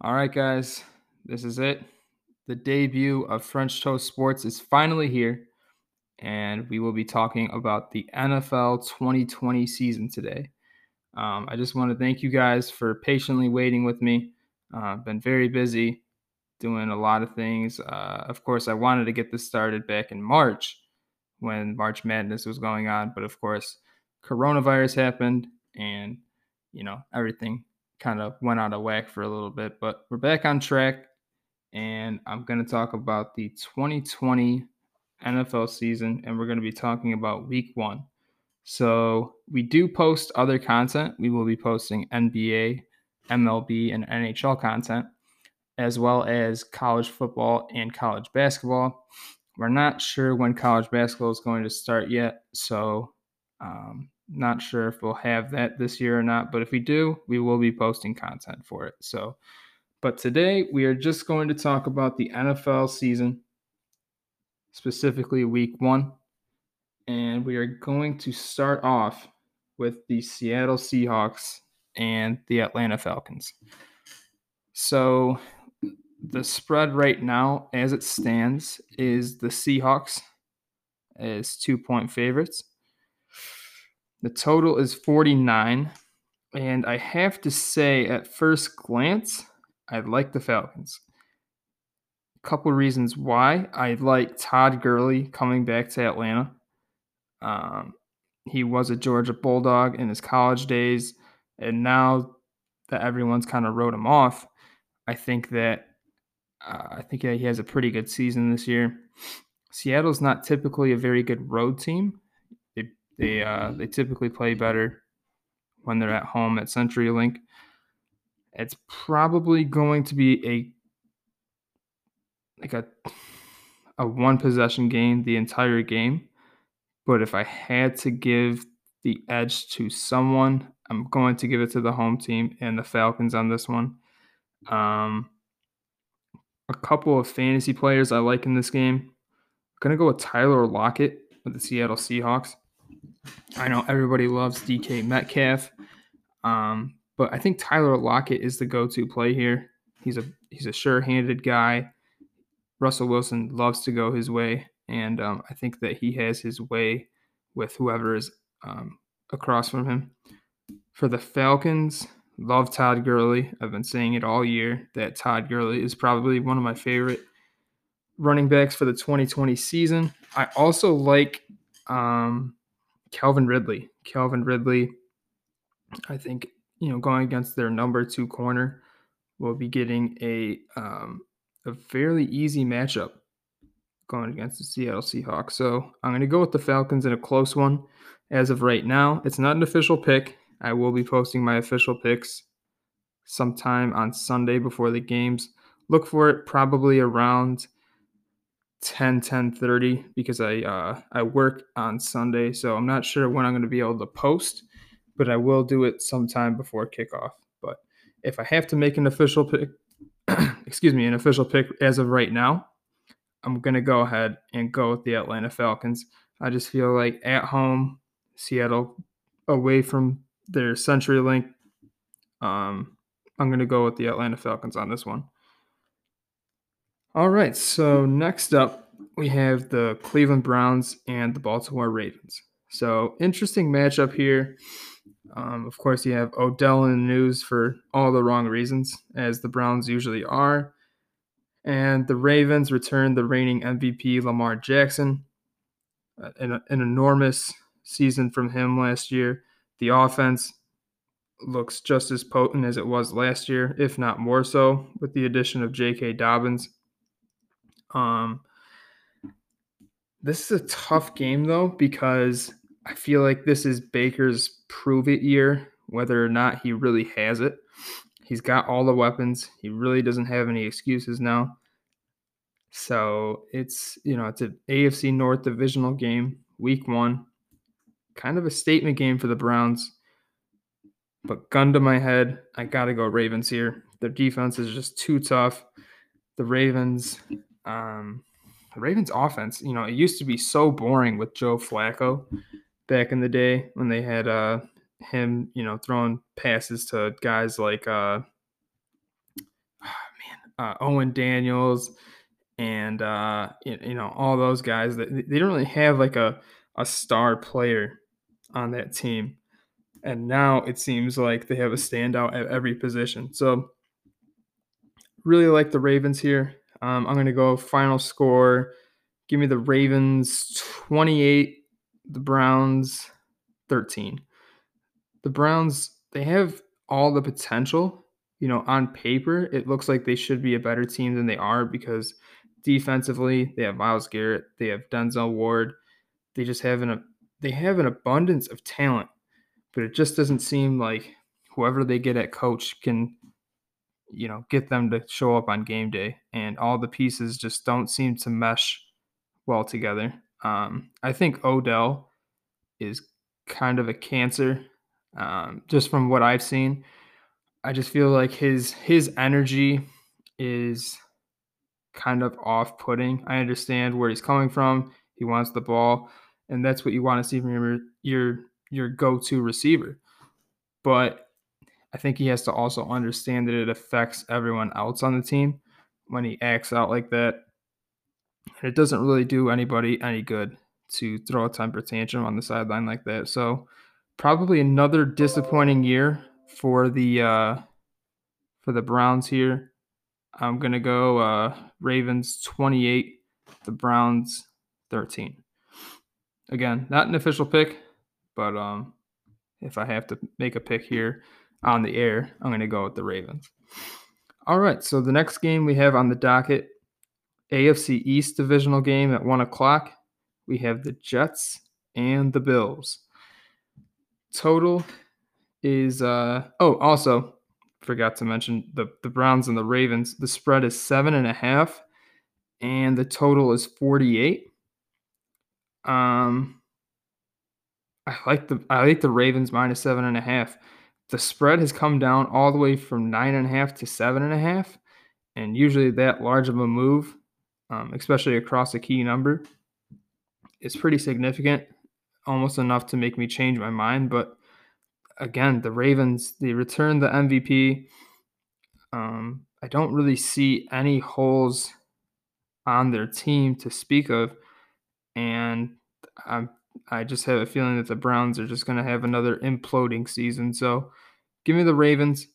All right, guys, this is it. The debut of French Toast Sports is finally here, and we will be talking about the NFL 2020 season today. Um, I just want to thank you guys for patiently waiting with me. Uh, I've been very busy doing a lot of things. Uh, of course, I wanted to get this started back in March when March Madness was going on, but of course, coronavirus happened and you know everything kind of went out of whack for a little bit, but we're back on track. And I'm going to talk about the 2020 NFL season, and we're going to be talking about week one. So, we do post other content. We will be posting NBA, MLB, and NHL content, as well as college football and college basketball. We're not sure when college basketball is going to start yet. So, um, not sure if we'll have that this year or not, but if we do, we will be posting content for it. So, but today we are just going to talk about the NFL season, specifically week one. And we are going to start off with the Seattle Seahawks and the Atlanta Falcons. So, the spread right now, as it stands, is the Seahawks as two point favorites. The total is 49. And I have to say, at first glance, I like the Falcons. A couple reasons why. I like Todd Gurley coming back to Atlanta. Um, he was a Georgia Bulldog in his college days. And now that everyone's kind of wrote him off, I think that uh, I think he has a pretty good season this year. Seattle's not typically a very good road team. They uh, they typically play better when they're at home at CenturyLink. It's probably going to be a like a a one possession game the entire game. But if I had to give the edge to someone, I'm going to give it to the home team and the Falcons on this one. Um, a couple of fantasy players I like in this game. I'm gonna go with Tyler Lockett with the Seattle Seahawks. I know everybody loves DK Metcalf, um, but I think Tyler Lockett is the go-to play here. He's a he's a sure-handed guy. Russell Wilson loves to go his way, and um, I think that he has his way with whoever is um, across from him. For the Falcons, love Todd Gurley. I've been saying it all year that Todd Gurley is probably one of my favorite running backs for the 2020 season. I also like um, Calvin Ridley. Calvin Ridley, I think, you know, going against their number two corner, will be getting a um, a fairly easy matchup going against the Seattle Seahawks. So I'm going to go with the Falcons in a close one. As of right now, it's not an official pick. I will be posting my official picks sometime on Sunday before the games. Look for it probably around 10 10 30 because i uh, i work on sunday so i'm not sure when i'm going to be able to post but i will do it sometime before kickoff. But if i have to make an official pick excuse me an official pick as of right now i'm going to go ahead and go with the atlanta falcons. I just feel like at home seattle away from their CenturyLink um, i'm going to go with the atlanta falcons on this one all right, so next up, we have the Cleveland Browns and the Baltimore Ravens. So, interesting matchup here. Um, of course, you have Odell in the news for all the wrong reasons, as the Browns usually are. And the Ravens return the reigning MVP Lamar Jackson. Uh, an, an enormous season from him last year. The offense looks just as potent as it was last year, if not more so, with the addition of J.K. Dobbins um, this is a tough game though because I feel like this is Baker's prove it year, whether or not he really has it. He's got all the weapons. He really doesn't have any excuses now. So it's you know it's an AFC North divisional game, week one, kind of a statement game for the Browns. But gun to my head, I gotta go Ravens here. Their defense is just too tough. The Ravens, um, the Ravens offense, you know, it used to be so boring with Joe Flacco back in the day when they had uh, him, you know, throwing passes to guys like uh, uh, Owen Daniels, and uh, you know all those guys. That they don't really have like a a star player on that team, and now it seems like they have a standout at every position. So really like the Ravens here. Um, I'm gonna go final score. Give me the Ravens 28, the Browns 13. The Browns they have all the potential. You know, on paper, it looks like they should be a better team than they are because defensively, they have Myles Garrett, they have Denzel Ward. They just have an they have an abundance of talent, but it just doesn't seem like whoever they get at coach can you know get them to show up on game day and all the pieces just don't seem to mesh well together. Um, i think odell is kind of a cancer um, just from what i've seen. I just feel like his his energy is kind of off-putting. I understand where he's coming from. He wants the ball and that's what you want to see from your your your go-to receiver. But I think he has to also understand that it affects everyone else on the team when he acts out like that. And it doesn't really do anybody any good to throw a temper tantrum on the sideline like that. So probably another disappointing year for the uh, for the Browns here. I'm gonna go uh, Ravens 28, the Browns 13. Again, not an official pick, but um, if I have to make a pick here, on the air, I'm going to go with the Ravens. All right, so the next game we have on the docket, AFC East divisional game at one o'clock. We have the Jets and the Bills. Total is uh oh also forgot to mention the the Browns and the Ravens. The spread is seven and a half, and the total is forty eight. Um, I like the I like the Ravens minus seven and a half the spread has come down all the way from nine and a half to seven and a half. And usually that large of a move, um, especially across a key number, is pretty significant, almost enough to make me change my mind. But again, the Ravens, they returned the MVP. Um, I don't really see any holes on their team to speak of. And I'm I just have a feeling that the Browns are just going to have another imploding season. So give me the Ravens.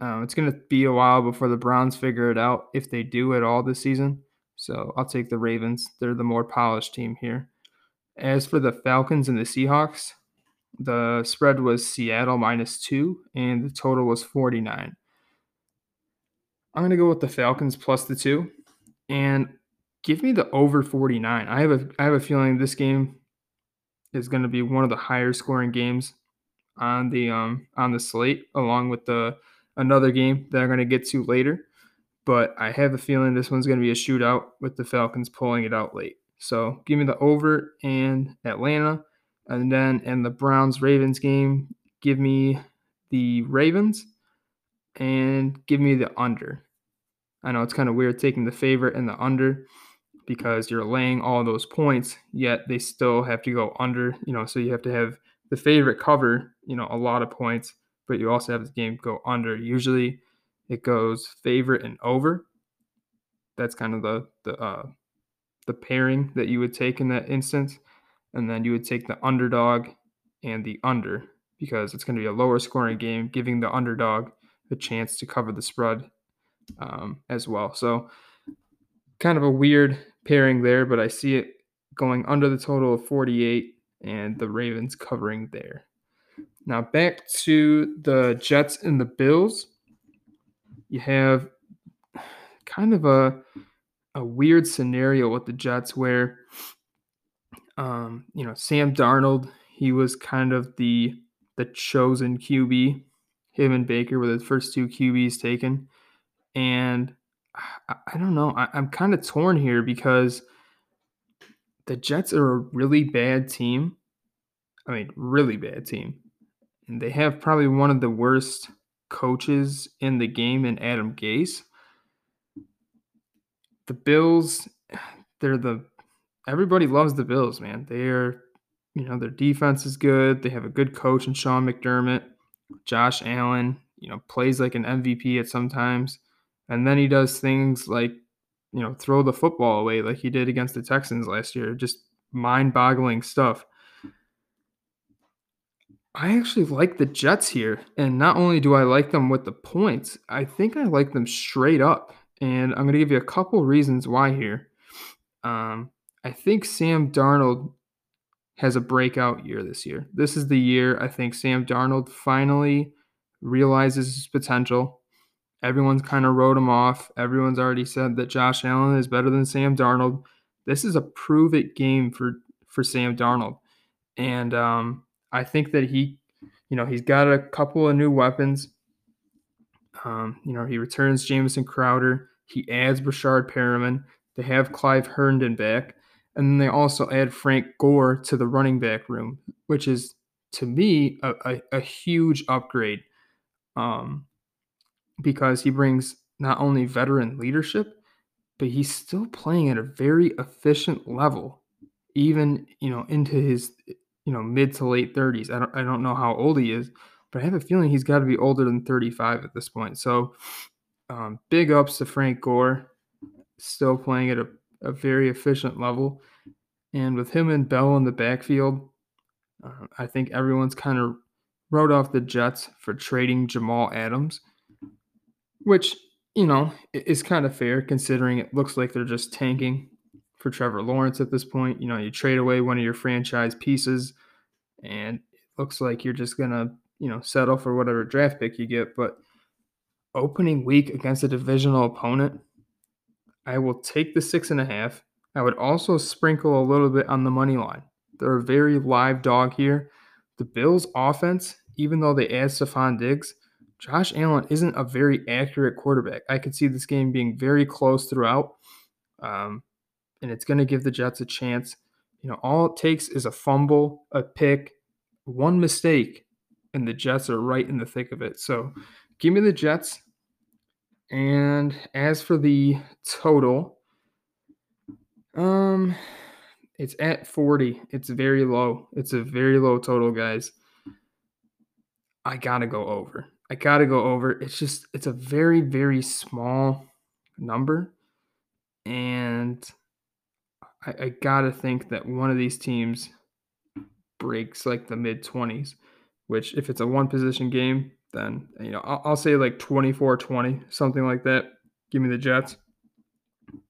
Um, it's going to be a while before the Browns figure it out if they do at all this season. So I'll take the Ravens. They're the more polished team here. As for the Falcons and the Seahawks, the spread was Seattle minus two, and the total was 49. I'm going to go with the Falcons plus the two, and give me the over 49. I have a I have a feeling this game is going to be one of the higher scoring games on the um on the slate, along with the another game that I'm going to get to later. But I have a feeling this one's going to be a shootout with the Falcons pulling it out late. So give me the over and Atlanta, and then in the Browns Ravens game, give me the Ravens and give me the under. I know it's kind of weird taking the favorite and the under because you're laying all those points, yet they still have to go under, you know, so you have to have the favorite cover, you know, a lot of points, but you also have the game go under. Usually it goes favorite and over. That's kind of the the uh, the pairing that you would take in that instance. And then you would take the underdog and the under because it's going to be a lower scoring game, giving the underdog the chance to cover the spread um, as well. So, kind of a weird pairing there, but I see it going under the total of 48 and the Ravens covering there. Now back to the Jets and the Bills. You have kind of a a weird scenario with the Jets where um, you know, Sam Darnold, he was kind of the the chosen QB. Him and Baker were the first two QBs taken. And I, I don't know. I, I'm kind of torn here because the Jets are a really bad team. I mean, really bad team. And they have probably one of the worst coaches in the game in Adam Gase. The Bills, they're the everybody loves the Bills, man. They're you know, their defense is good. They have a good coach in Sean McDermott. Josh Allen, you know, plays like an MVP at sometimes. And then he does things like, you know, throw the football away like he did against the Texans last year. Just mind boggling stuff. I actually like the Jets here. And not only do I like them with the points, I think I like them straight up. And I'm going to give you a couple reasons why here. Um, I think Sam Darnold has a breakout year this year. This is the year I think Sam Darnold finally realizes his potential. Everyone's kind of wrote him off. Everyone's already said that Josh Allen is better than Sam Darnold. This is a prove it game for for Sam Darnold, and um, I think that he, you know, he's got a couple of new weapons. Um, you know, he returns Jamison Crowder. He adds Breshad Perriman. They have Clive Herndon back. And then they also add Frank Gore to the running back room, which is, to me, a, a, a huge upgrade um, because he brings not only veteran leadership, but he's still playing at a very efficient level, even, you know, into his, you know, mid to late 30s. I don't, I don't know how old he is, but I have a feeling he's got to be older than 35 at this point. So, um, big ups to Frank Gore, still playing at a, a very efficient level. And with him and Bell in the backfield, uh, I think everyone's kind of wrote off the Jets for trading Jamal Adams, which, you know, is kind of fair considering it looks like they're just tanking for Trevor Lawrence at this point. You know, you trade away one of your franchise pieces and it looks like you're just to, you know, settle for whatever draft pick you get. But opening week against a divisional opponent, I will take the six and a half. I would also sprinkle a little bit on the money line. They're a very live dog here. The Bills' offense, even though they add Stefon Diggs, Josh Allen isn't a very accurate quarterback. I could see this game being very close throughout, um, and it's going to give the Jets a chance. You know, all it takes is a fumble, a pick, one mistake, and the Jets are right in the thick of it. So give me the Jets. And as for the total, um, it's at 40. It's very low. It's a very low total, guys. I gotta go over. I gotta go over. It's just it's a very, very small number. And I, I gotta think that one of these teams breaks like the mid 20s, which if it's a one position game, then you know I'll, I'll say like 24-20, something like that. Give me the Jets.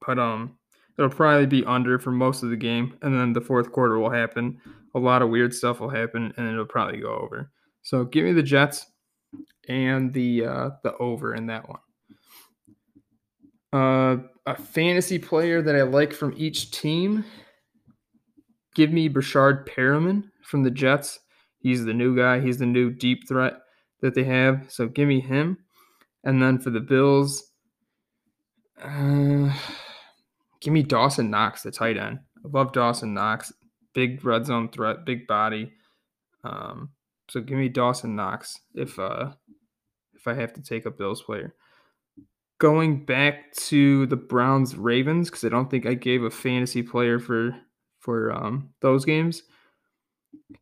But um it'll probably be under for most of the game, and then the fourth quarter will happen. A lot of weird stuff will happen, and it'll probably go over. So give me the Jets and the uh, the over in that one. Uh, a fantasy player that I like from each team. Give me Breshad Perriman from the Jets. He's the new guy. He's the new deep threat that they have. So give me him. And then for the Bills, uh, give me Dawson Knox, the tight end. I love Dawson Knox. Big red zone threat, big body. Um, so give me Dawson Knox if uh if I have to take a Bills player. Going back to the Browns Ravens because I don't think I gave a fantasy player for for um, those games.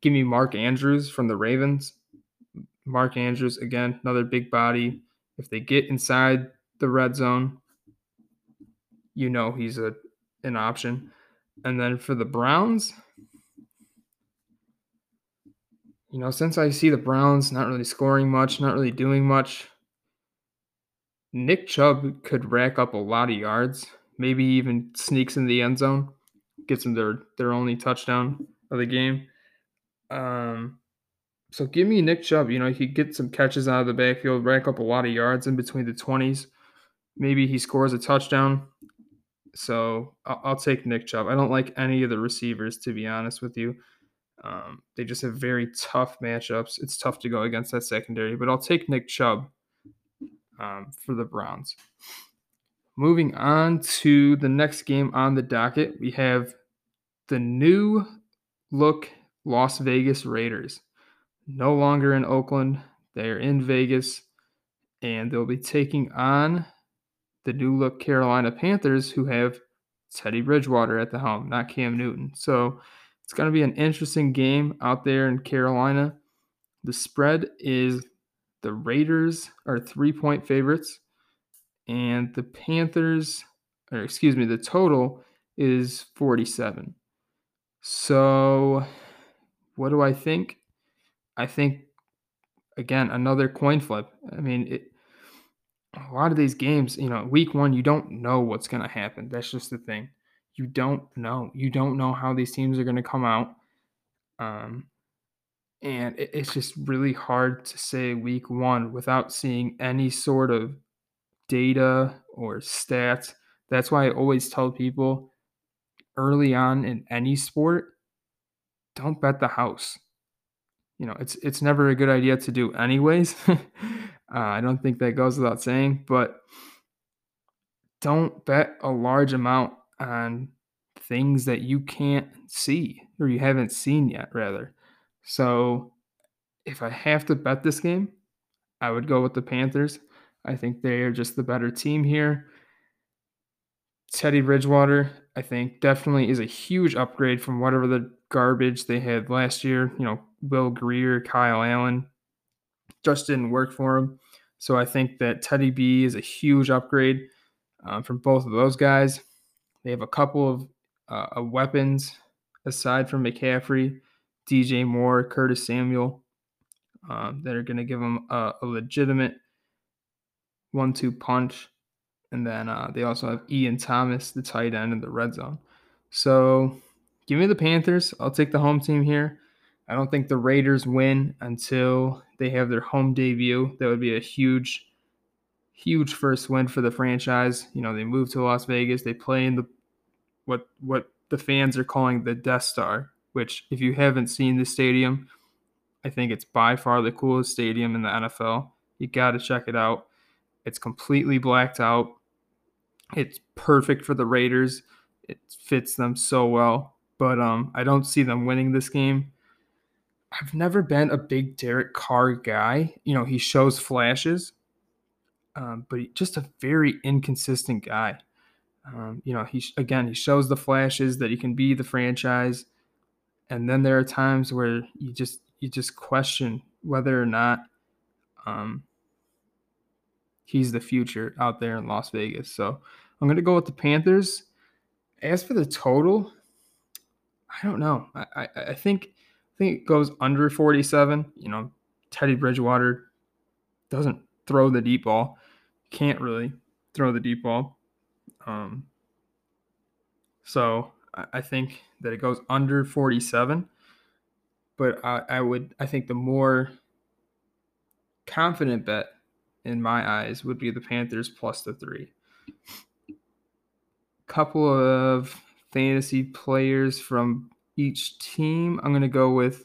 Give me Mark Andrews from the Ravens. Mark Andrews again, another big body. If they get inside the red zone, you know he's a an option. And then for the Browns, you know, since I see the Browns not really scoring much, not really doing much, Nick Chubb could rack up a lot of yards, maybe even sneaks in the end zone, gets them their their only touchdown of the game. Um, so give me Nick Chubb. You know, he could get some catches out of the backfield, rack up a lot of yards in between the twenties. Maybe he scores a touchdown. So I'll, I'll, take Nick Chubb. I don't like any of the receivers, to be honest with you. Um, they just have very tough matchups. It's tough to go against that secondary, but I'll take Nick Chubb um, for the Browns. Moving on to the next game on the docket, we have the new look Las Vegas Raiders. No longer in Oakland, they are in Vegas, and they'll be taking on the new look Carolina Panthers, who have Teddy Bridgewater at the helm, not Cam Newton. So it's going to be an interesting game out there in Carolina. The spread is the Raiders are three point favorites, and the Panthers, or excuse me, the total is 47. So, what do I think? I think again another coin flip. I mean, it, a lot of these games, you know, week one, you don't know what's going to happen. That's just the thing. You don't know. You don't know how these teams are going to come out. Um, and it, it's just really hard to say week one without seeing any sort of data or stats. That's why I always tell people early on in any sport, don't bet the house. You know, it's it's never a good idea to do anyways. uh, I don't think that goes without saying, but don't bet a large amount on things that you can't see or you haven't seen yet rather. So if I have to bet this game, I would go with the Panthers. I think they are just the better team here. Teddy Bridgewater, I think, definitely is a huge upgrade from whatever the garbage they had last year. You know, Will Grier, Kyle Allen, just didn't work for him. So I think that Teddy B is a huge upgrade um, from both of those guys. They have a couple of uh, weapons aside from McCaffrey, DJ Moore, Curtis Samuel, um, that are going to give them a, a legitimate one-two punch. And then uh, they also have Ian Thomas, the tight end in the red zone. So give me the Panthers. I'll take the home team here. I don't think the Raiders win until they have their home debut. That would be a huge, huge first win for the franchise. You know, they move to Las Vegas. They play in the what what the fans are calling the Death Star. Which, if you haven't seen the stadium, I think it's by far the coolest stadium in the NFL. You got to check it out. It's completely blacked out. It's perfect for the Raiders. It fits them so well. But um, I don't see them winning this game. I've never been a big Derek Carr guy. You know, he shows flashes, um, but just a very inconsistent guy. Um, you know, he again he shows the flashes that he can be the franchise, and then there are times where you just you just question whether or not um, he's the future out there in Las Vegas. So I'm going to go with the Panthers. As for the total, I don't know. I, I, I think I think it goes under 47. You know, Teddy Bridgewater doesn't throw the deep ball. Can't really throw the deep ball. Um, so I, think that it goes under 47. But I, I would I think the more confident bet in my eyes, would be the Panthers plus the three. Couple of fantasy players from each team. I'm going to go with,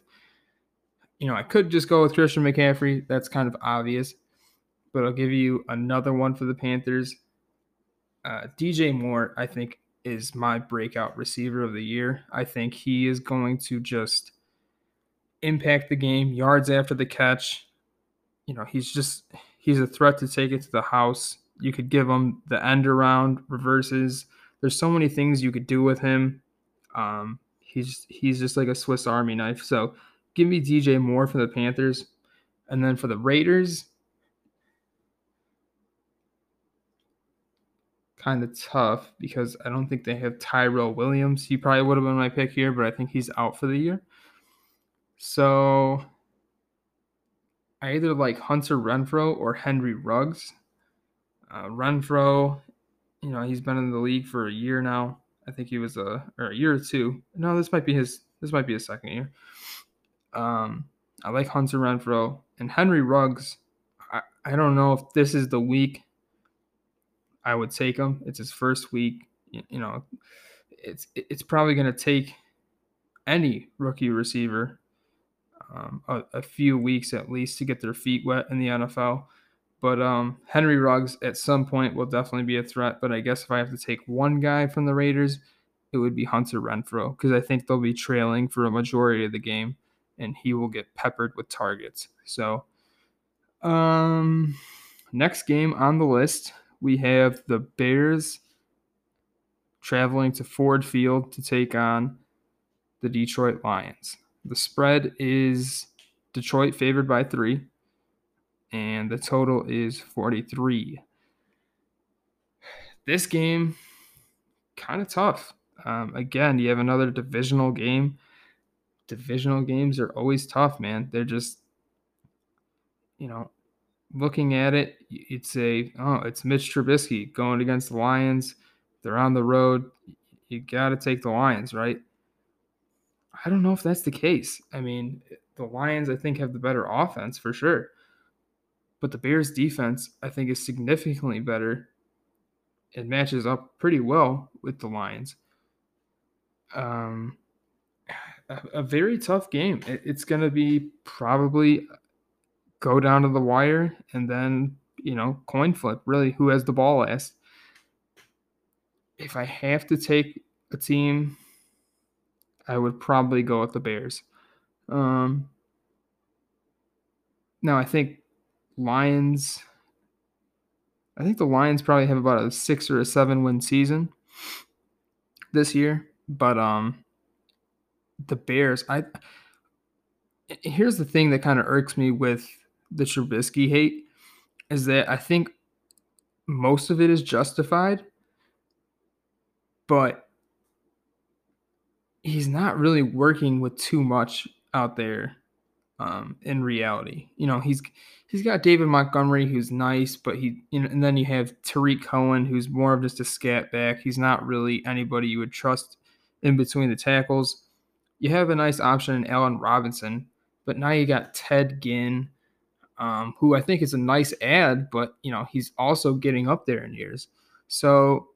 you know, I could just go with Christian McCaffrey. That's kind of obvious, but I'll give you another one for the Panthers. Uh, DJ Moore, I think, is my breakout receiver of the year. I think he is going to just impact the game, yards after the catch. You know, he's just He's a threat to take it to the house. You could give him the end around reverses. There's so many things you could do with him. Um, he's he's just like a Swiss Army knife. So give me DJ Moore for the Panthers, and then for the Raiders, kind of tough because I don't think they have Tyrell Williams. He probably would have been my pick here, but I think he's out for the year. So I either like Hunter Renfrow or Henry Ruggs. Uh, Renfrow, you know, he's been in the league for a year now. I think he was a or a year or two. No, this might be his. This might be his second year. Um, I like Hunter Renfrow and Henry Ruggs. I, I don't know if this is the week I would take him. It's his first week. You, know, it's it's probably going to take any rookie receiver um, a, a, few weeks at least to get their feet wet in the NFL. But um, Henry Ruggs at some point will definitely be a threat. But I guess if I have to take one guy from the Raiders, it would be Hunter Renfrow because I think they'll be trailing for a majority of the game, and he will get peppered with targets. So, um, next game on the list we have the Bears traveling to Ford Field to take on the Detroit Lions. The spread is Detroit favored by three, and the total is 43. this game, kind of tough. Um, again, you have another divisional game. Divisional games are always tough, man. They're just, you know, looking at it, you'd say, oh, it's Mitch Trubisky going against the Lions. They're on the road. You got to take the Lions, right? I don't know if that's the case. I mean, the Lions, I think, have the better offense for sure. But the Bears' defense, I think, is significantly better. It matches up pretty well with the Lions. Um, a, a very tough game. It, it's going to be probably go down to the wire and then, you know, coin flip, really, who has the ball last. If I have to take a team, I would probably go with the Bears. Um, now, I think Lions. I think the Lions probably have about a six or a seven win season this year, but um, the Bears. I here's the thing that kind of irks me with the Trubisky hate is that I think most of it is justified, but he's not really working with too much out there um, in reality. You know, he's he's got David Montgomery who's nice, but he you know, and then you have Tarik Cohen who's more of just a scat back. He's not really anybody you would trust in between the tackles. You have a nice option in Allen Robinson, but now you got Ted Ginn, um, who I think is a nice ad, but you know he's also getting up there in years. So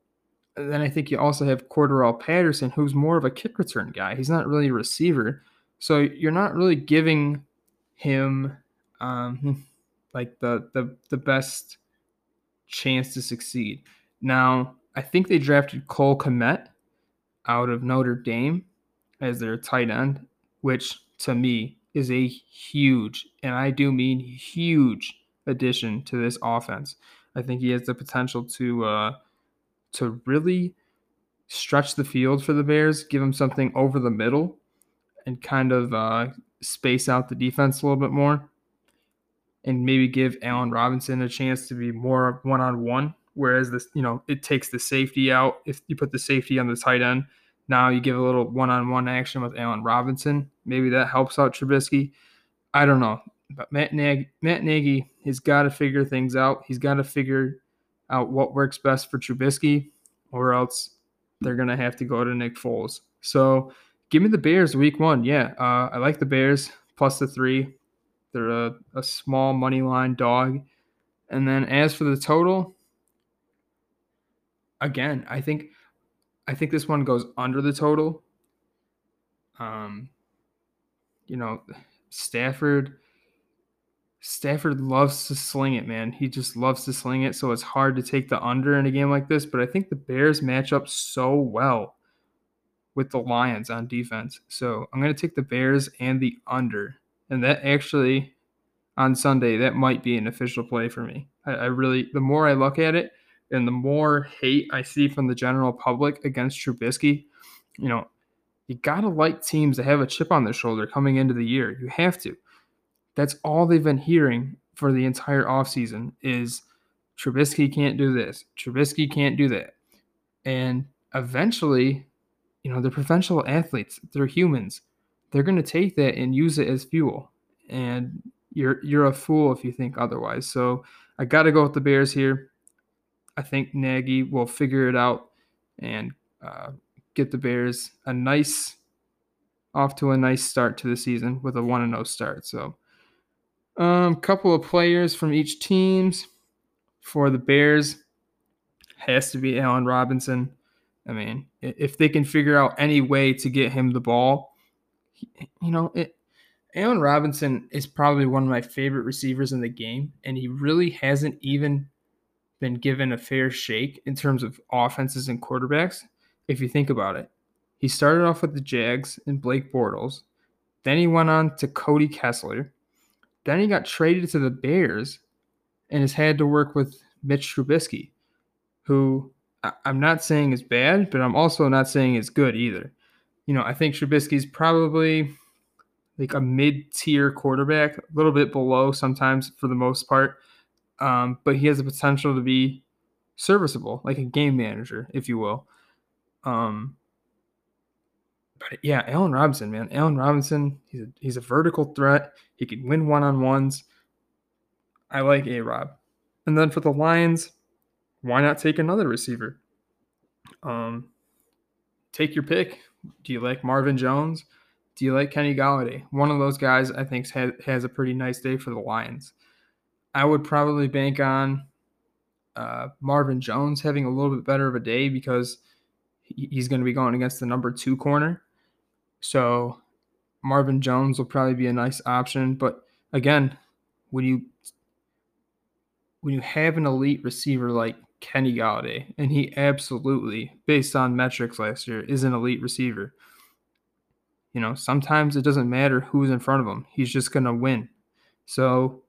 then I think you also have Cordarrelle Patterson, who's more of a kick return guy. He's not really a receiver, so you're not really giving him um, like the the the best chance to succeed. Now, I think they drafted Cole Kmet out of Notre Dame as their tight end, which to me is a huge, and I do mean huge addition to this offense. I think he has the potential to uh, to really stretch the field for the Bears, give them something over the middle, and kind of uh, space out the defense a little bit more and maybe give Allen Robinson a chance to be more one on one. Whereas this, you know, it takes the safety out. If you put the safety on the tight end, now you give a little one on one action with Allen Robinson. Maybe that helps out Trubisky. I don't know. But Matt, Nag- Matt Nagy has got to figure things out. He's got to figure out what works best for Trubisky, or else they're going to have to go to Nick Foles. So give me the Bears week one. Yeah, uh, I like the Bears plus the three. They're a, a small money line dog. And then as for the total, again, I think I think this one goes under the total. Um, you know, Stafford Stafford loves to sling it, man. He just loves to sling it, so it's hard to take the under in a game like this, but I think the Bears match up so well with the Lions on defense. So, I'm going to take the Bears and the under and that actually on Sunday that might be an official play for me. I, I, really, the more I look at it, and the more hate I see from the general public against Trubisky, you know, you gotta like teams that have a chip on their shoulder coming into the year. You have to. That's all they've been hearing for the entire offseason is Trubisky can't do this. Trubisky can't do that. And eventually, you know, they're professional athletes. They're humans they're going to take that and use it as fuel. And you're you're a fool if you think otherwise. So I got to go with the Bears here. I think Nagy will figure it out and uh, get the Bears a nice off to a nice start to the season with a 1 and 0 start. So a um, couple of players from each teams for the Bears has to be Allen Robinson. I mean, if they can figure out any way to get him the ball, you know, it, Allen Robinson is probably one of my favorite receivers in the game, and he really hasn't even been given a fair shake in terms of offenses and quarterbacks. If you think about it, he started off with the Jags and Blake Bortles. Then he went on to Cody Kessler. Then he got traded to the Bears and has had to work with Mitch Trubisky, who I'm not saying is bad, but I'm also not saying is good either you know, I think Trubisky's probably like a mid-tier quarterback, a little bit below sometimes for the most part. Um, but he has the potential to be serviceable, like a game manager, if you will. Um, but yeah, Allen Robinson, man, Allen Robinson, he's a, he's a vertical threat. He can win one on ones. I like A Rob. And then for the Lions, why not take another receiver? Um, take your pick. Do you like Marvin Jones? Do you like Kenny Golladay? One of those guys I think has, has a pretty nice day for the Lions. I would probably bank on uh, Marvin Jones having a little bit better of a day because he's going to be going against the number two corner. So Marvin Jones will probably be a nice option. But again, when you when you have an elite receiver like Kenny Golladay, and he absolutely, based on metrics last year, is an elite receiver. You know, sometimes it doesn't matter who's in front of him. He's just going to win. So,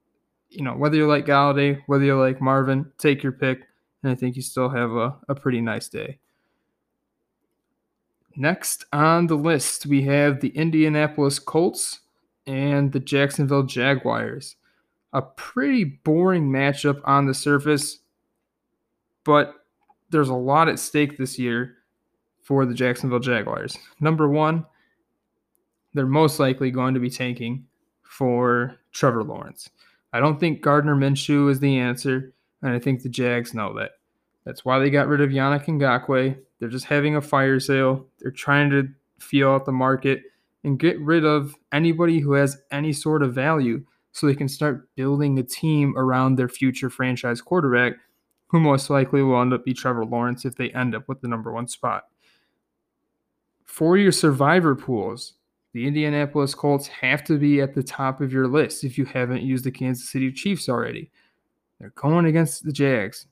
you know, whether you like Golladay, whether you like Marvin, take your pick. And I think you still have a, a pretty nice day. Next on the list, we have the Indianapolis Colts and the Jacksonville Jaguars. A pretty boring matchup on the surface, but there's a lot at stake this year for the Jacksonville Jaguars. Number one, they're most likely going to be tanking for Trevor Lawrence. I don't think Gardner Minshew is the answer, and I think the Jags know that. That's why they got rid of Yannick Ngakoue. They're just having a fire sale. They're trying to feel out the market and get rid of anybody who has any sort of value so they can start building a team around their future franchise quarterback, who most likely will end up be Trevor Lawrence if they end up with the number one spot. For your survivor pools, the Indianapolis Colts have to be at the top of your list if you haven't used the Kansas City Chiefs already. They're going against the Jags.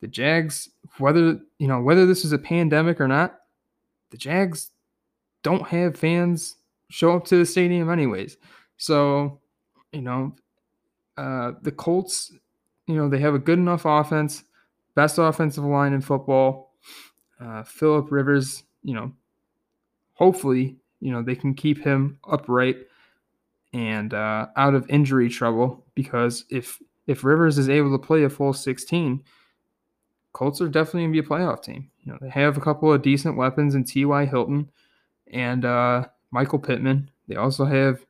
The Jags, whether you know whether this is a pandemic or not, the Jags don't have fans show up to the stadium anyways. So, you know, uh, the Colts, you know, they have a good enough offense, best offensive line in football. Uh, Philip Rivers, you know, hopefully you know they can keep him upright and uh, out of injury trouble because if if Rivers is able to play a full 16, Colts are definitely gonna be a playoff team. You know they have a couple of decent weapons in T.Y. Hilton and uh, Michael Pittman. They also have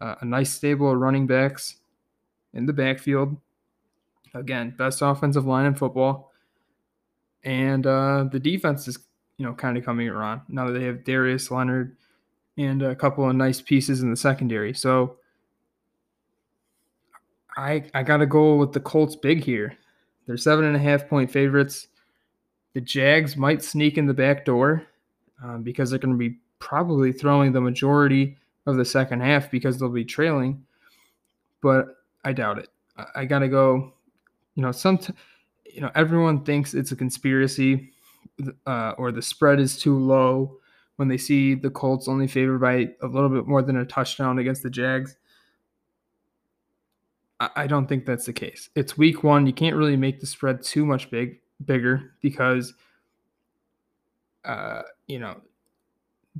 uh, a nice stable of running backs in the backfield. Again, best offensive line in football, and uh, the defense is you know kind of coming around now that they have Darius Leonard and a couple of nice pieces in the secondary. So I I gotta go with the Colts big here. They're seven and a half point favorites. The Jags might sneak in the back door um, because they're going to be probably throwing the majority of the second half because they'll be trailing. But I doubt it. I, I gotta go. You know, some. You know, everyone thinks it's a conspiracy, uh, or the spread is too low when they see the Colts only favored by a little bit more than a touchdown against the Jags. I don't think that's the case. It's week one. You can't really make the spread too much big bigger because uh, you know,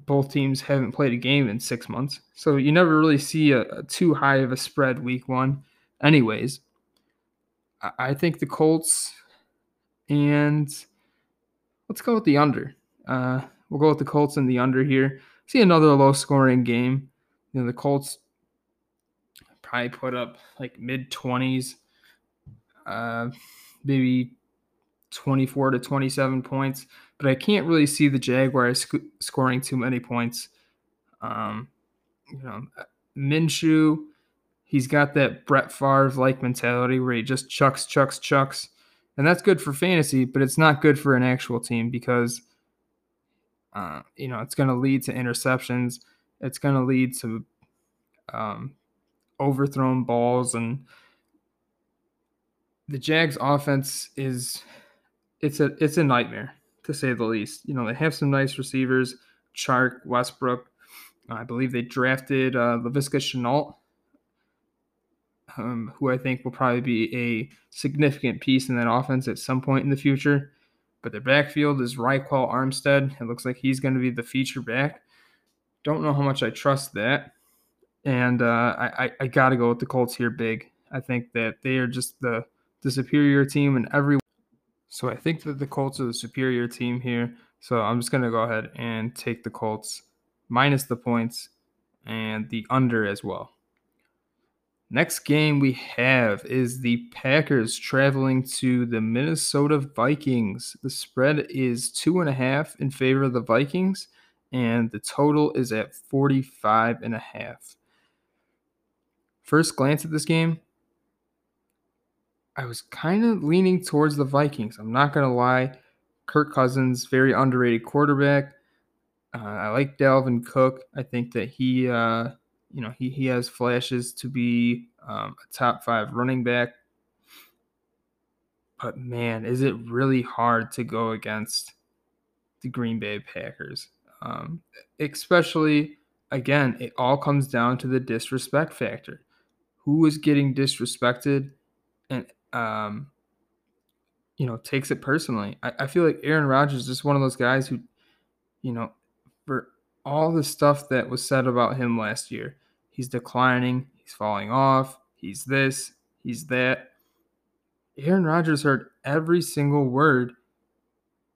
both teams haven't played a game in six months. So you never really see a, a too high of a spread week one. Anyways, I, I think the Colts and let's go with the under. Uh, We'll go with the Colts in the under here. See another low scoring game. You know, the Colts probably put up like mid 20s, uh, maybe 24 to 27 points. But I can't really see the Jaguars sc- scoring too many points. Um, you know, Minshew, he's got that Brett Favre like mentality where he just chucks, chucks, chucks. And that's good for fantasy, but it's not good for an actual team because uh, you know, it's going to lead to interceptions. It's going to lead to um, overthrown balls, and the Jags' offense is it's a it's a nightmare to say the least. You know, they have some nice receivers, Chark, Westbrook. I believe they drafted uh, Laviska Shenault, um, who I think will probably be a significant piece in that offense at some point in the future. But their backfield is Ryquell Armstead. It looks like he's going to be the feature back. Don't know how much I trust that. And uh, I, I got to go with the Colts here big. I think that they are just the, the superior team in every So I think that the Colts are the superior team here. So I'm just going to go ahead and take the Colts minus the points and the under as well. Next game we have is the Packers traveling to the Minnesota Vikings. The spread is two and a half in favor of the Vikings, and the total is at 45 and a half. First glance at this game, I was kind of leaning towards the Vikings. I'm not going to lie. Kirk Cousins, very underrated quarterback. Uh, I like Dalvin Cook. I think that he, uh, you know, he, he has flashes to be um, a top five running back. But man, is it really hard to go against the Green Bay Packers? Um, especially, again, it all comes down to the disrespect factor. Who is getting disrespected and, um, you know, takes it personally? I, I feel like Aaron Rodgers is just one of those guys who, you know, all the stuff that was said about him last year, he's declining, he's falling off, he's this, he's that. Aaron Rodgers heard every single word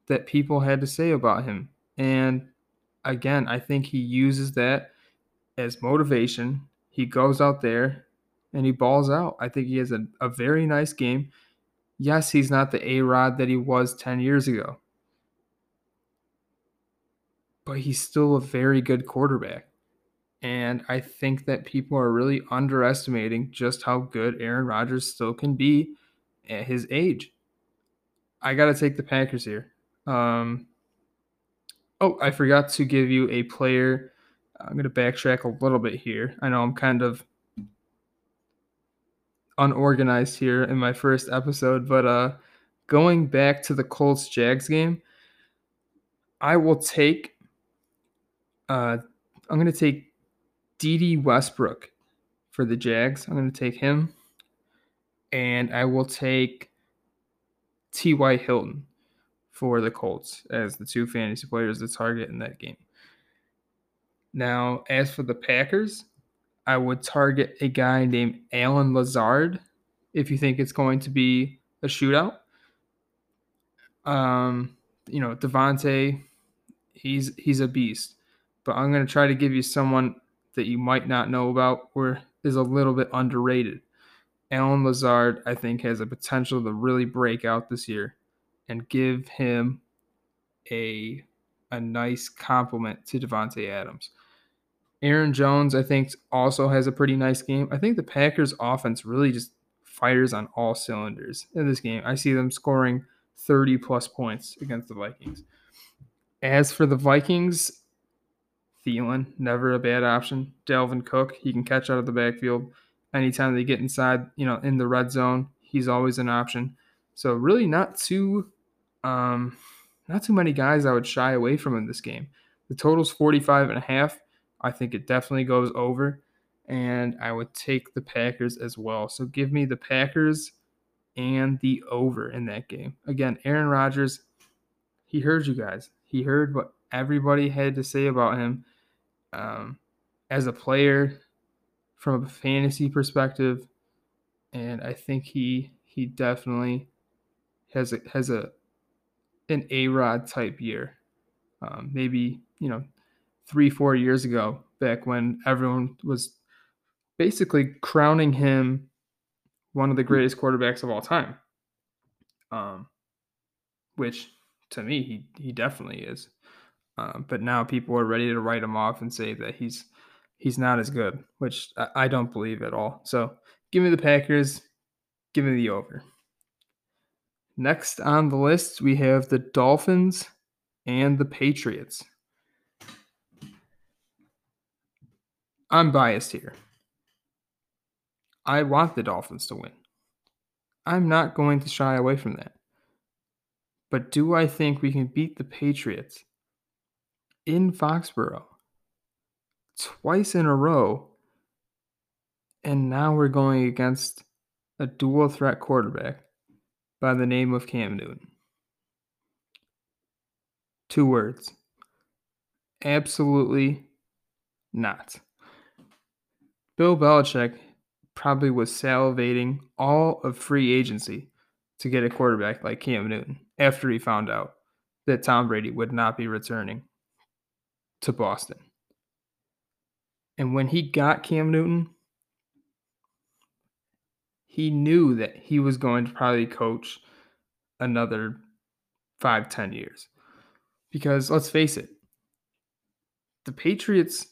that people had to say about him. And again, I think he uses that as motivation. He goes out there and he balls out. I think he has a, a very nice game. Yes, he's not the A Rod that he was 10 years ago, but he's still a very good quarterback. And I think that people are really underestimating just how good Aaron Rodgers still can be at his age. I got to take the Packers here. Um, oh, I forgot to give you a player. I'm going to backtrack a little bit here. I know I'm kind of unorganized here in my first episode, but uh, going back to the Colts Jags game, I will take. Uh, I'm going to take Dede Westbrook for the Jags. I'm going to take him. And I will take T.Y. Hilton for the Colts as the two fantasy players to target in that game. Now, as for the Packers, I would target a guy named Allen Lazard if you think it's going to be a shootout. Um, you know, Davante, he's he's a beast. But I'm going to try to give you someone that you might not know about or is a little bit underrated. Allen Lazard, I think, has a potential to really break out this year and give him a a nice compliment to Davante Adams. Aaron Jones, I think, also has a pretty nice game. I think the Packers offense really just fires on all cylinders in this game. I see them scoring 30 plus points against the Vikings. As for the Vikings, Thielen, never a bad option. Dalvin Cook, he can catch out of the backfield. Anytime they get inside, you know, in the red zone, he's always an option. So really not too um not too many guys I would shy away from in this game. The total's 45 and a half. I think it definitely goes over and I would take the Packers as well. So give me the Packers and the over in that game. Again, Aaron Rodgers, he heard you guys. He heard what everybody had to say about him um, as a player from a fantasy perspective, and I think he he definitely has a has a an A Rod type year. Um, maybe you know three four years ago, back when everyone was basically crowning him one of the greatest quarterbacks of all time. Um, which to me he he definitely is. Um, but now people are ready to write him off and say that he's he's not as good, which I, I don't believe at all. So give me the Packers, give me the over. Next on the list, we have the Dolphins and the Patriots. I'm biased here. I want the Dolphins to win. I'm not going to shy away from that. But do I think we can beat the Patriots in Foxborough twice in a row. And now we're going against a dual threat quarterback by the name of Cam Newton. Two words. Absolutely not. Bill Belichick probably was salivating all of free agency to get a quarterback like Cam Newton after he found out that Tom Brady would not be returning to Boston. And when he got Cam Newton, he knew that he was going to probably coach another five, ten years. Because let's face it, the Patriots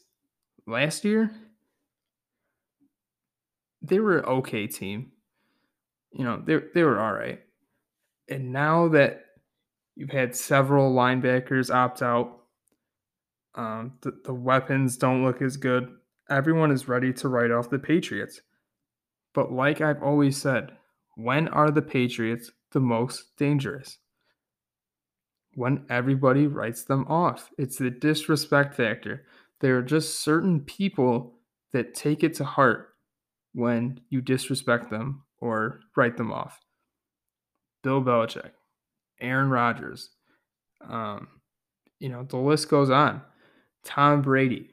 last year, they were an okay team. You know, they they were all right. And now that you've had several linebackers opt out, um, the, the weapons don't look as good. Everyone is ready to write off the Patriots. But like I've always said, when are the Patriots the most dangerous? When everybody writes them off. It's the disrespect factor. There are just certain people that take it to heart when you disrespect them or write them off. Bill Belichick, Aaron Rodgers, um, you know, the list goes on. Tom Brady.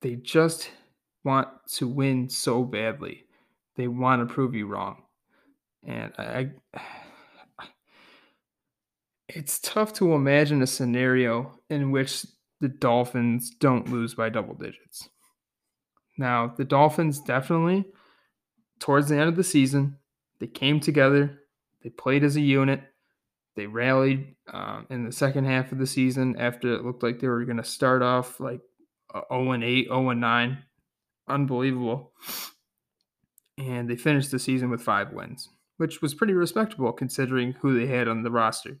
They just want to win so badly. They want to prove you wrong. And I, it's tough to imagine a scenario in which the Dolphins don't lose by double digits. Now, the Dolphins definitely, towards the end of the season, they came together, they played as a unit, they rallied um, in the second half of the season after it looked like they were going to start off like 0 and 8, 0 and 9. Unbelievable. And they finished the season with five wins, which was pretty respectable considering who they had on the roster.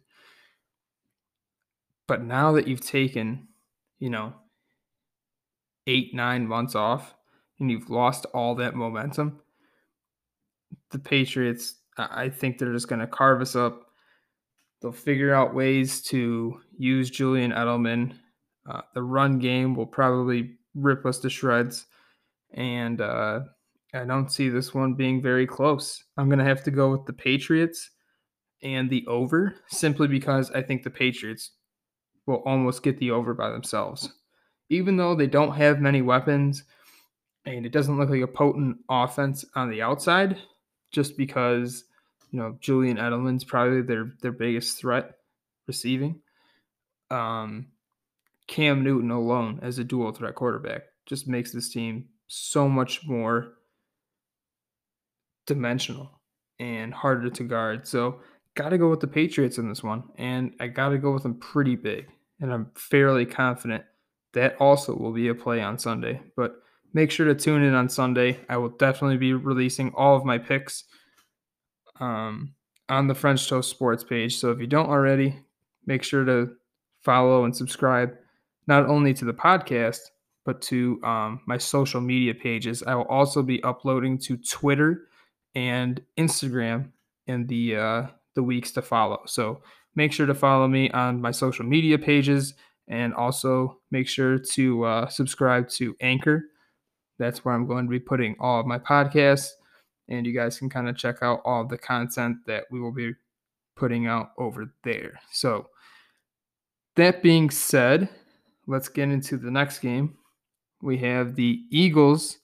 But now that you've taken, you know, eight, nine months off and you've lost all that momentum, the Patriots, I think they're just going to carve us up They'll figure out ways to use Julian Edelman. Uh, the run game will probably rip us to shreds. And uh, I don't see this one being very close. I'm going to have to go with the Patriots and the over simply because I think the Patriots will almost get the over by themselves. Even though they don't have many weapons and it doesn't look like a potent offense on the outside, just because you know, Julian Edelman's probably their their biggest threat receiving. Um, Cam Newton alone as a dual threat quarterback just makes this team so much more dimensional and harder to guard. So, got to go with the Patriots in this one, and I got to go with them pretty big. And I'm fairly confident that also will be a play on Sunday. But make sure to tune in on Sunday. I will definitely be releasing all of my picks um, on the French Toast Sports page. So if you don't already, make sure to follow and subscribe not only to the podcast, but to um, my social media pages. I will also be uploading to Twitter and Instagram in the uh, the weeks to follow. So make sure to follow me on my social media pages and also make sure to uh, subscribe to Anchor. That's where I'm going to be putting all of my podcasts and you guys can kind of check out all the content that we will be putting out over there. So, that being said, let's get into the next game. We have the Eagles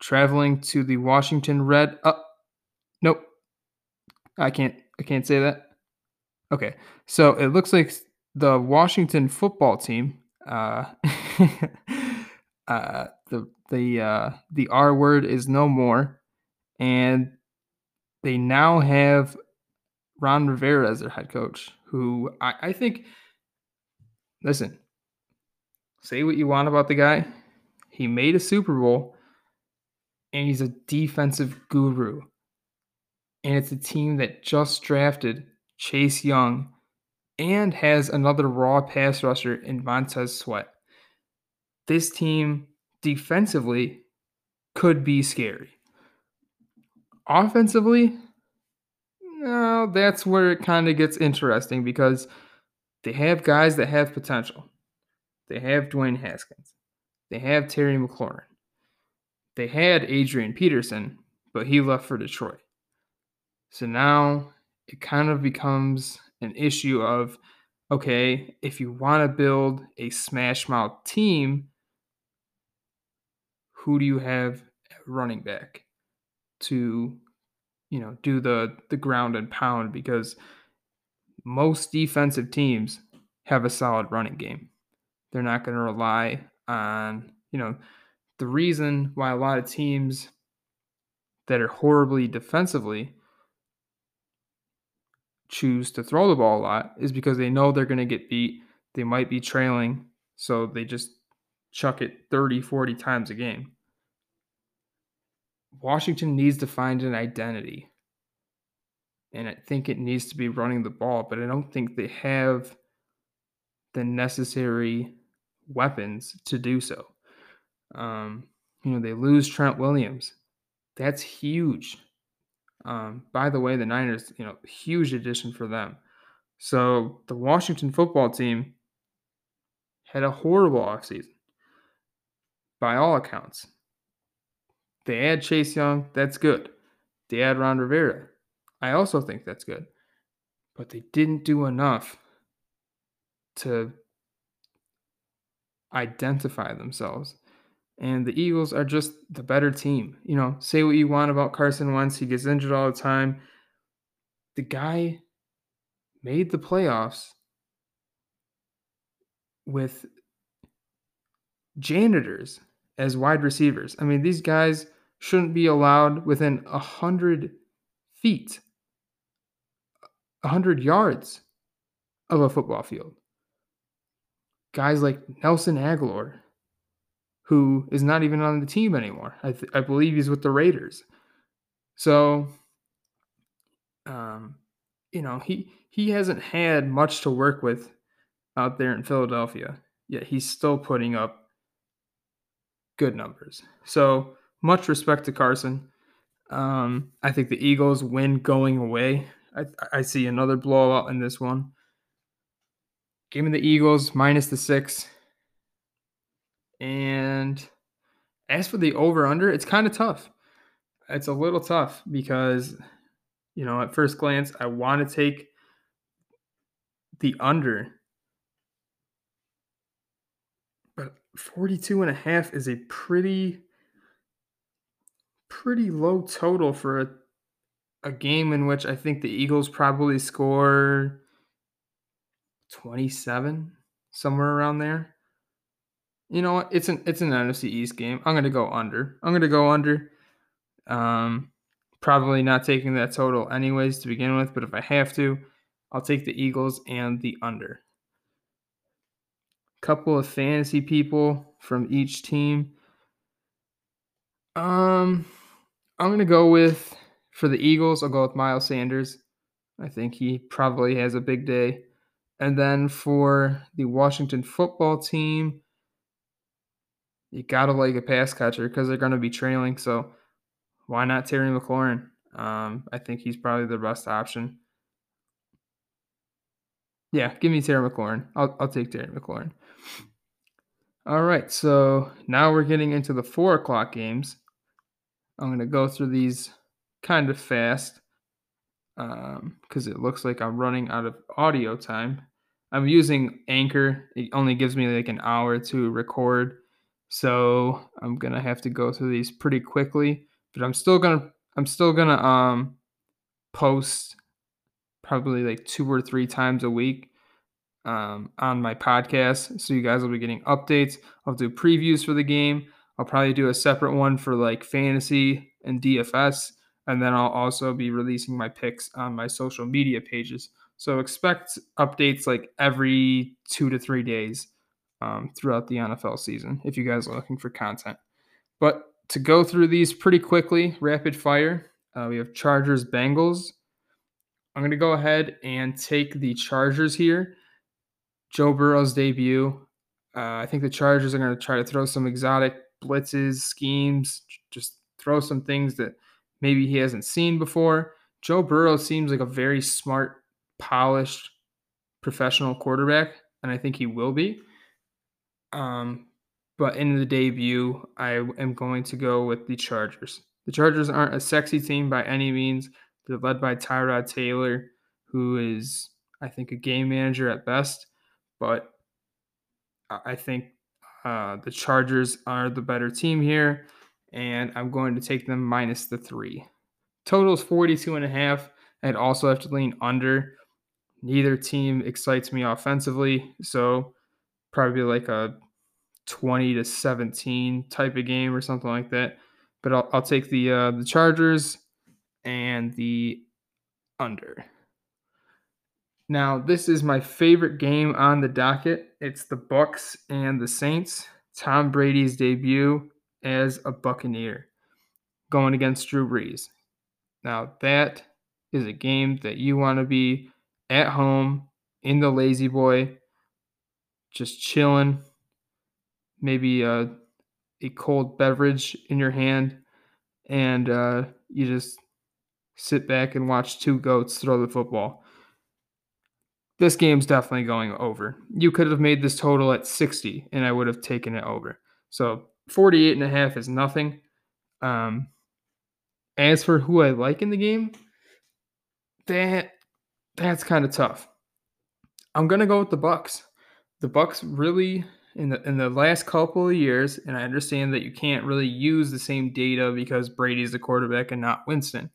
traveling to the Washington Red. Uh, nope, I can't. I can't say that. Okay, so it looks like the Washington football team. Uh, uh, the the uh, the R word is no more and they now have Ron Rivera as their head coach, who I, I think, listen, say what you want about the guy. He made a Super Bowl and he's a defensive guru. And it's a team that just drafted Chase Young and has another raw pass rusher in Montez Sweat. This team defensively could be scary. Offensively, no, that's where it kind of gets interesting because they have guys that have potential. They have Dwayne Haskins. They have Terry McLaurin. They had Adrian Peterson, but he left for Detroit. So now it kind of becomes an issue of okay, if you want to build a smash mouth team, who do you have running back? To, you know, do the the ground and pound because most defensive teams have a solid running game. They're not going to rely on, you know, the reason why a lot of teams that are horribly defensively choose to throw the ball a lot is because they know they're going to get beat. They might be trailing, so they just chuck it 30, 40 times a game. Washington needs to find an identity. And I think it needs to be running the ball, but I don't think they have the necessary weapons to do so. Um, you know, they lose Trent Williams. That's huge. Um, by the way, the Niners, you know, huge addition for them. So the Washington football team had a horrible offseason by all accounts. They add Chase Young, that's good. They add Ron Rivera. I also think that's good. But they didn't do enough to identify themselves. And the Eagles are just the better team. You know, say what you want about Carson Wentz, he gets injured all the time. The guy made the playoffs with janitors as wide receivers. I mean, these guys shouldn't be allowed within a hundred feet, a hundred yards of a football field. Guys like Nelson Agholor, who is not even on the team anymore. I, th- I believe he's with the Raiders. So, um, you know, he he hasn't had much to work with out there in Philadelphia, yet he's still putting up good numbers. So much respect to Carson. Um, I think the Eagles win going away. I, I see another blowout in this one. Give me the Eagles minus the six. And as for the over under, it's kind of tough. It's a little tough because, you know, at first glance, I want to take the under. But 42 and a half is a pretty pretty low total for a, a game in which I think the Eagles probably score 27 somewhere around there. You know what? It's an it's an NFC East game. I'm gonna go under. I'm gonna go under. Um, probably not taking that total anyways to begin with, but if I have to, I'll take the Eagles and the under. Couple of fantasy people from each team. Um, I'm gonna go with for the Eagles. I'll go with Miles Sanders. I think he probably has a big day. And then for the Washington football team, you gotta like a pass catcher because they're gonna be trailing. So why not Terry McLaurin? Um, I think he's probably the best option. Yeah, give me Terry McLaurin. I'll, I'll take Terry McLaurin. All right, so now we're getting into the four o'clock games. I'm going to go through these kind of fast because um, it looks like I'm running out of audio time. I'm using Anchor. It only gives me like an hour to record. So I'm going to have to go through these pretty quickly, but I'm still going to I'm still to um post probably like two or three times a week um, on my podcast. So you guys will be getting updates. I'll do previews for the game. I'll probably do a separate one for like fantasy and DFS. And then I'll also be releasing my picks on my social media pages. So expect updates like every two to three days um, throughout the NFL season if you guys are looking for content. But to go through these pretty quickly, rapid fire, uh, we have Chargers Bengals. I'm going to go ahead and take the Chargers here. Joe Burrow's debut. Uh, I think the Chargers are going to try to throw some exotic blitzes, schemes, just throw some things that maybe he hasn't seen before. Joe Burrow seems like a very smart, polished, professional quarterback, and I think he will be. Um, but in the debut, I am going to go with the Chargers. The Chargers aren't a sexy team by any means. They're led by Tyrod Taylor, who is, I think, a game manager at best. But I think uh, the Chargers are the better team here. and I'm going to take them minus the three. Totals 42 and a half. I'd also have to lean under. Neither team excites me offensively, so probably like a 20 to 17 type of game or something like that. But I'll, I'll take the uh, the Chargers and the under. Now, this is my favorite game on the docket. It's the Bucks and the Saints. Tom Brady's debut as a Buccaneer going against Drew Brees. Now, that is a game that you want to be at home in the lazy boy, just chilling, maybe a, a cold beverage in your hand, and uh, you just sit back and watch two goats throw the football this game's definitely going over. You could have made this total at 60 and I would have taken it over. So 48 and a half is nothing. Um, as for who I like in the game, that that's kind of tough. I'm gonna go with the Bucks. The Bucks really in the in the last couple of years, and I understand that you can't really use the same data because Brady's the quarterback and not Winston.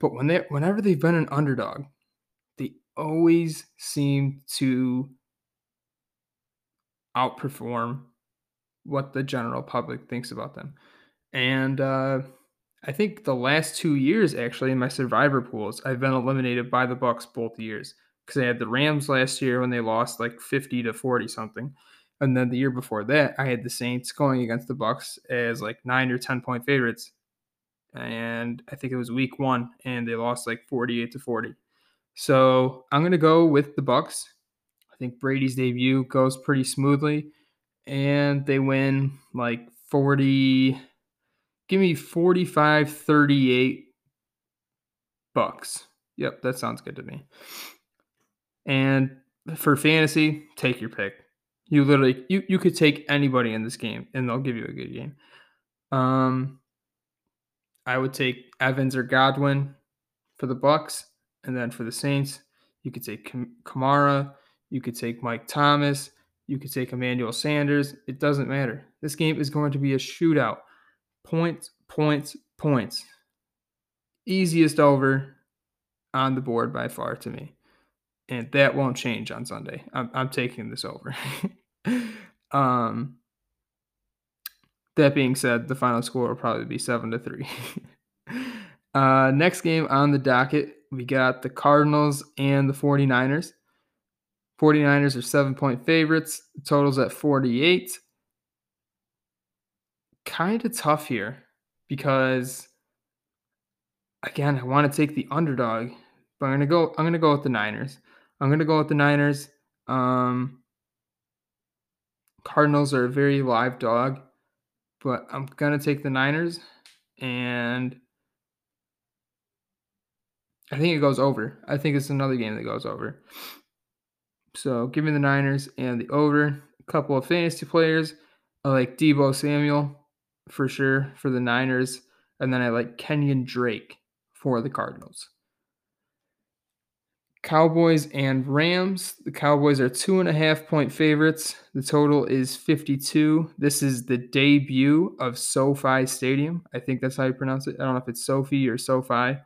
But when they whenever they've been an underdog, always seem to outperform what the general public thinks about them. And uh, I think the last two years, actually, in my survivor pools, I've been eliminated by the Bucks both years because I had the Rams last year when they lost like 50 to 40 something. And then the year before that, I had the Saints going against the Bucks as like nine or 10 point favorites. And I think it was week one, and they lost like 48 to 40. So I'm gonna go with the Bucks. I think Brady's debut goes pretty smoothly, and they win like 40. Give me 45 38 bucks. Yep, that sounds good to me. And for fantasy, take your pick. You literally you you could take anybody in this game and they'll give you a good game. Um I would take Evans or Godwin for the Bucks. And then for the Saints, you could take Kamara, you could take Mike Thomas, you could take Emmanuel Sanders. It doesn't matter. This game is going to be a shootout. Points, points, points. Easiest over on the board by far to me. And that won't change on Sunday. I'm, I'm taking this over. um, that being said, the final score will probably be seven to three. uh, next game on the docket we got the Cardinals and the 49ers. 49ers are seven point favorites. The total's at 48. Kind of tough here because again, I want to take the underdog, but I'm gonna go. I'm gonna go with the Niners. I'm gonna go with the Niners. Um, Cardinals are a very live dog, but I'm gonna take the Niners, and I think it goes over. I think it's another game that goes over. So give me the Niners and the over. A couple of fantasy players. I like Deebo Samuel for sure for the Niners. And then I like Kenyan Drake for the Cardinals. Cowboys and Rams. The Cowboys are two and a half point favorites. The total is 52. This is the debut of SoFi Stadium. I think that's how you pronounce it. I don't know if it's Sophie or SoFi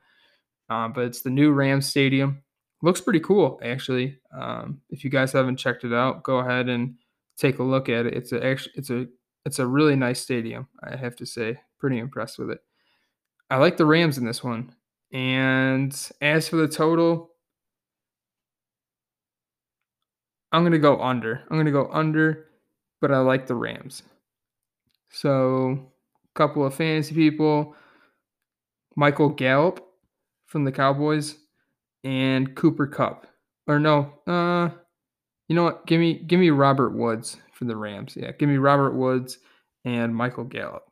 um, but it's the new Rams Stadium. Looks pretty cool, actually. Um, if you guys haven't checked it out, go ahead and take a look at it. It's a it's a it's a really nice stadium. I have to say, pretty impressed with it. I like the Rams in this one. And as for the total, I'm gonna go under. I'm gonna go under, but I like the Rams. So, a couple of fantasy people. Michael Gallup from the Cowboys and Cooper Kupp. Or no, uh you know what? Give me give me Robert Woods for the Rams. Yeah, give me Robert Woods and Michael Gallup.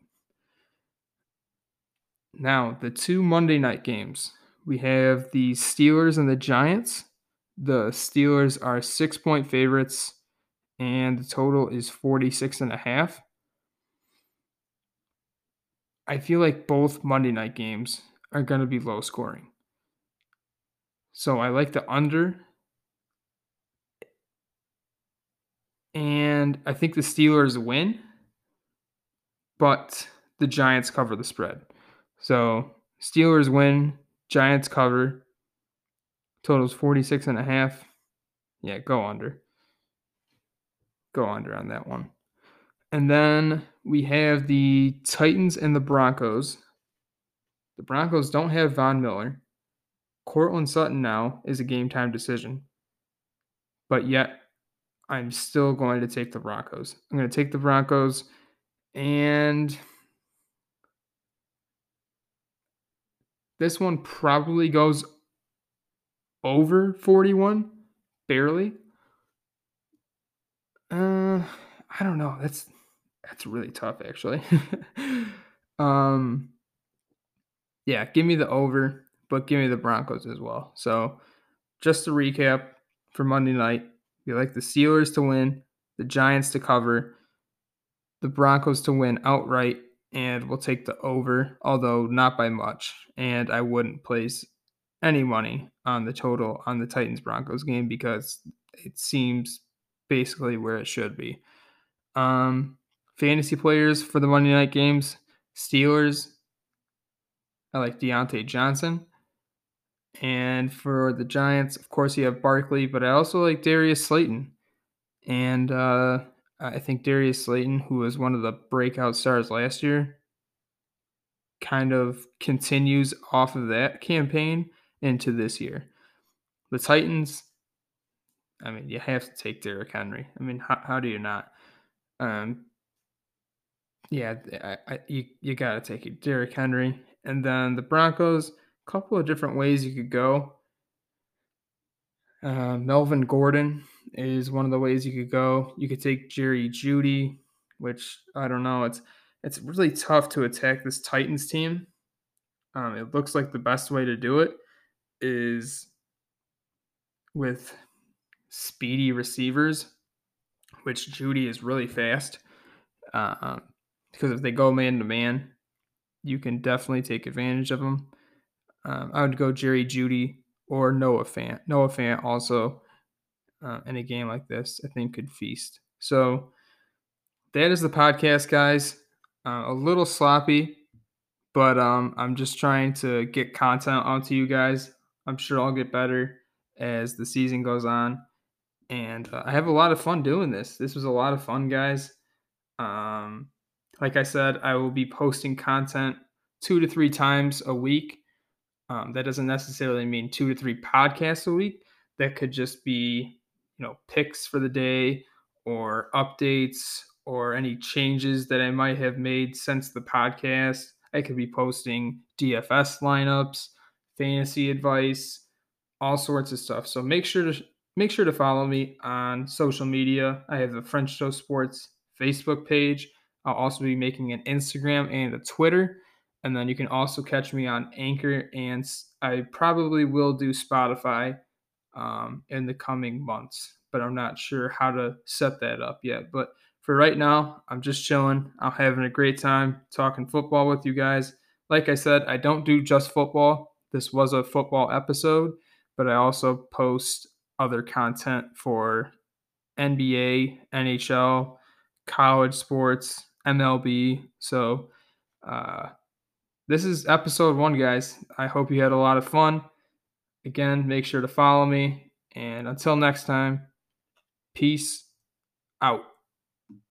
Now, the two Monday night games. We have the Steelers and the Giants. The Steelers are 6-point favorites and the total is 46 and a half. I feel like both Monday night games are going to be low scoring. So I like the under. And I think the Steelers win. But the Giants cover the spread. So Steelers win, Giants cover. Totals 46 and a half. Yeah, go under. Go under on that one. And then we have the Titans and the Broncos. The Broncos don't have Von Miller. Courtland Sutton now is a game time decision. But yet, I'm still going to take the Broncos. I'm going to take the Broncos and this one probably goes over 41, barely. Uh, I don't know. That's that's really tough, actually. um, yeah, give me the over, but give me the Broncos as well. So, just to recap for Monday night, we like the Steelers to win, the Giants to cover, the Broncos to win outright, and we'll take the over, although not by much. And I wouldn't place any money on the total on the Titans Broncos game because it seems basically where it should be. Um, fantasy players for the Monday night games Steelers, I like Diontae Johnson. And for the Giants, of course, you have Barkley, but I also like Darius Slayton. And uh, I think Darius Slayton, who was one of the breakout stars last year, kind of continues off of that campaign into this year. The Titans, I mean, you have to take Derrick Henry. I mean, how, how do you not? Um, yeah, I, I, you you got to take it, Derrick Henry, and then the Broncos. A couple of different ways you could go. Uh, Melvin Gordon is one of the ways you could go. You could take Jerry Jeudy, which I don't know. It's it's really tough to attack this Titans team. Um, it looks like the best way to do it is with speedy receivers, which Jeudy is really fast. Uh, because if they go man to man, you can definitely take advantage of them. Um, I would go Jerry Jeudy or Noah Fant. Noah Fant also uh, in a game like this, I think could feast. So that is the podcast, guys. Uh, a little sloppy, but um, I'm just trying to get content onto you guys. I'm sure I'll get better as the season goes on. And uh, I have a lot of fun doing this. This was a lot of fun, guys. Um, like I said, I will be posting content two to three times a week. Um, that doesn't necessarily mean two to three podcasts a week. That could just be, you know, picks for the day or updates or any changes that I might have made since the podcast. I could be posting DFS lineups, fantasy advice, all sorts of stuff. So make sure to make sure to follow me on social media. I have the French Toast Sports Facebook page. I'll also be making an Instagram and a Twitter. And then you can also catch me on Anchor, and I probably will do Spotify um, in the coming months, but I'm not sure how to set that up yet. But for right now, I'm just chilling. I'm having a great time talking football with you guys. Like I said, I don't do just football. This was a football episode, but I also post other content for NBA, NHL, college sports, MLB. So, uh, this is episode one, guys. I hope you had a lot of fun. Again, make sure to follow me. And until next time, peace out.